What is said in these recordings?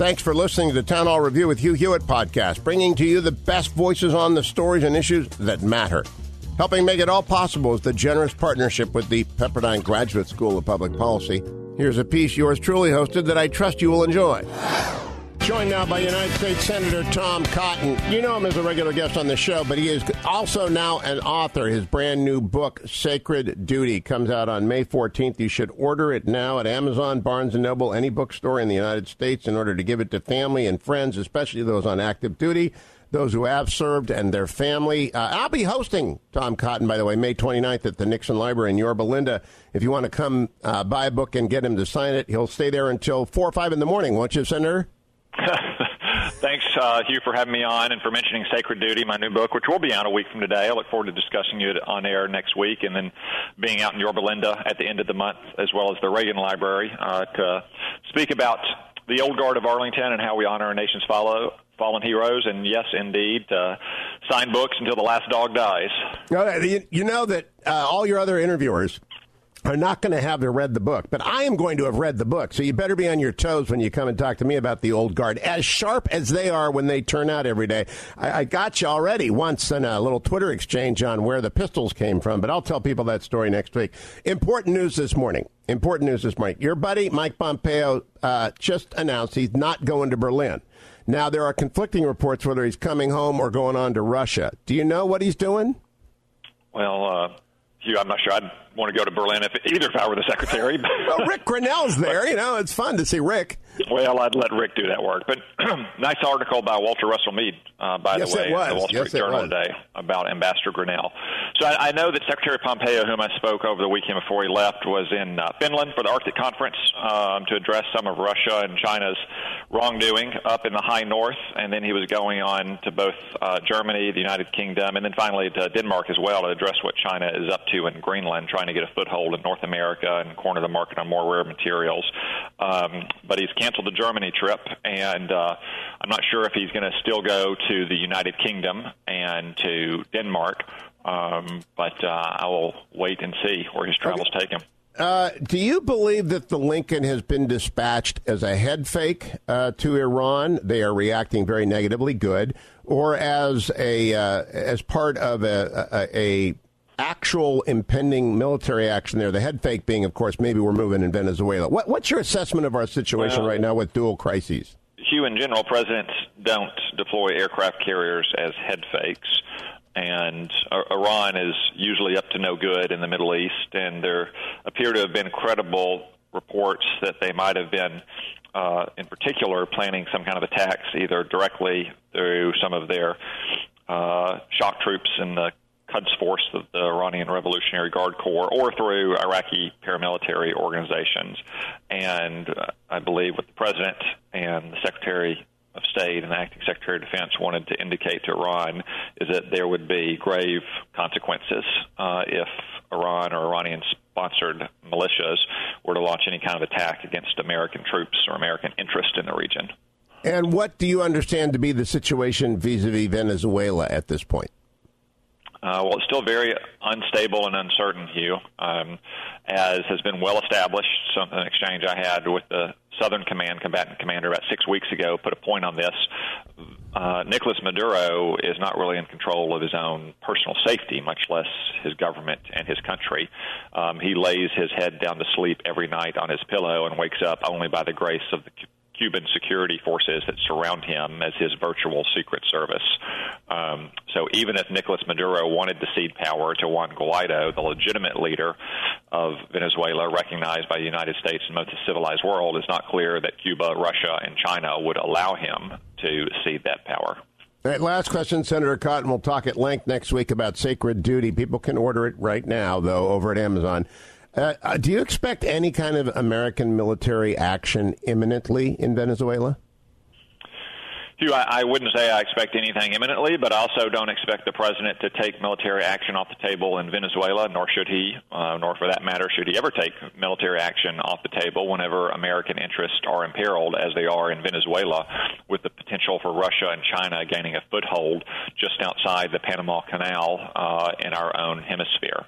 Thanks for listening to the Town Hall Review with Hugh Hewitt podcast, bringing to you the best voices on the stories and issues that matter. Helping make it all possible is the generous partnership with the Pepperdine Graduate School of Public Policy. Here's a piece yours truly hosted that I trust you will enjoy. Joined now by United States Senator Tom Cotton. You know him as a regular guest on the show, but he is also now an author. His brand new book, Sacred Duty, comes out on May 14th. You should order it now at Amazon, Barnes & Noble, any bookstore in the United States in order to give it to family and friends, especially those on active duty, those who have served and their family. Uh, I'll be hosting Tom Cotton, by the way, May 29th at the Nixon Library in Yorba Linda. If you want to come uh, buy a book and get him to sign it, he'll stay there until 4 or 5 in the morning, won't you, Senator? Thanks, uh, Hugh, for having me on and for mentioning Sacred Duty, my new book, which will be out a week from today. I look forward to discussing it on air next week and then being out in Yorba Linda at the end of the month, as well as the Reagan Library, uh, to speak about the old guard of Arlington and how we honor our nation's follow, fallen heroes. And yes, indeed, uh, sign books until the last dog dies. You know that uh, all your other interviewers are not going to have to read the book, but I am going to have read the book. So you better be on your toes when you come and talk to me about the old guard, as sharp as they are when they turn out every day. I, I got you already once in a little Twitter exchange on where the pistols came from, but I'll tell people that story next week. Important news this morning. Important news this morning. Your buddy Mike Pompeo uh, just announced he's not going to Berlin. Now there are conflicting reports whether he's coming home or going on to Russia. Do you know what he's doing? Well, uh, Hugh, I'm not sure I'd want to go to Berlin if either if I were the secretary. well, Rick Grenell's there. You know, it's fun to see Rick. Well, I'd let Rick do that work. But nice article by Walter Russell Mead, uh, by yes, the way, in the Wall Street yes, Journal today about Ambassador Grenell. So I, I know that Secretary Pompeo, whom I spoke over the weekend before he left, was in uh, Finland for the Arctic Conference um, to address some of Russia and China's wrongdoing up in the high north, and then he was going on to both uh, Germany, the United Kingdom, and then finally to Denmark as well to address what China is up to in Greenland, trying to get a foothold in North America and corner the market on more rare materials. Um, but he's canceled the Germany trip, and uh, I'm not sure if he's going to still go to the United Kingdom and to Denmark. Um, but uh, I will wait and see where his travels okay. take him. Uh, do you believe that the Lincoln has been dispatched as a head fake uh, to Iran? They are reacting very negatively. Good, or as a uh, as part of a, a, a actual impending military action there. The head fake being, of course, maybe we're moving in Venezuela. What, what's your assessment of our situation well, right now with dual crises? Hugh, in general, presidents don't deploy aircraft carriers as head fakes. And Iran is usually up to no good in the Middle East, and there appear to have been credible reports that they might have been, uh, in particular, planning some kind of attacks either directly through some of their uh, shock troops in the Quds Force, the, the Iranian Revolutionary Guard Corps, or through Iraqi paramilitary organizations. And uh, I believe what the president and the secretary of State and acting Secretary of Defense wanted to indicate to Iran is that there would be grave consequences uh, if Iran or Iranian sponsored militias were to launch any kind of attack against American troops or American interest in the region. And what do you understand to be the situation vis a vis Venezuela at this point? Uh, well, it's still very unstable and uncertain, Hugh, um, as has been well established. Something an exchange I had with the Southern Command combatant commander about six weeks ago put a point on this. Uh, Nicolas Maduro is not really in control of his own personal safety, much less his government and his country. Um, he lays his head down to sleep every night on his pillow and wakes up only by the grace of the Cuban security forces that surround him as his virtual secret service. Um, so even if Nicolas Maduro wanted to cede power to Juan Guaido, the legitimate leader of Venezuela, recognized by the United States and most of the civilized world, it's not clear that Cuba, Russia, and China would allow him to cede that power. Right, last question, Senator Cotton. We'll talk at length next week about Sacred Duty. People can order it right now, though, over at Amazon. Uh, uh, do you expect any kind of American military action imminently in Venezuela? Hugh, I, I wouldn't say I expect anything imminently, but I also don't expect the president to take military action off the table in Venezuela, nor should he, uh, nor for that matter should he ever take military action off the table whenever American interests are imperiled, as they are in Venezuela, with the potential for Russia and China gaining a foothold just outside the Panama Canal uh, in our own hemisphere.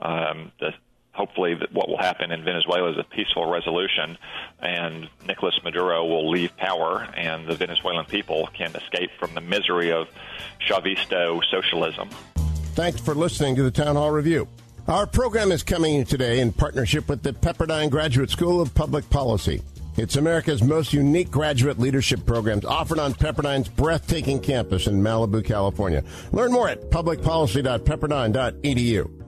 Um, the hopefully what will happen in Venezuela is a peaceful resolution and Nicolas Maduro will leave power and the Venezuelan people can escape from the misery of Chavista socialism. Thanks for listening to the Town Hall Review. Our program is coming today in partnership with the Pepperdine Graduate School of Public Policy. It's America's most unique graduate leadership programs offered on Pepperdine's breathtaking campus in Malibu, California. Learn more at publicpolicy.pepperdine.edu.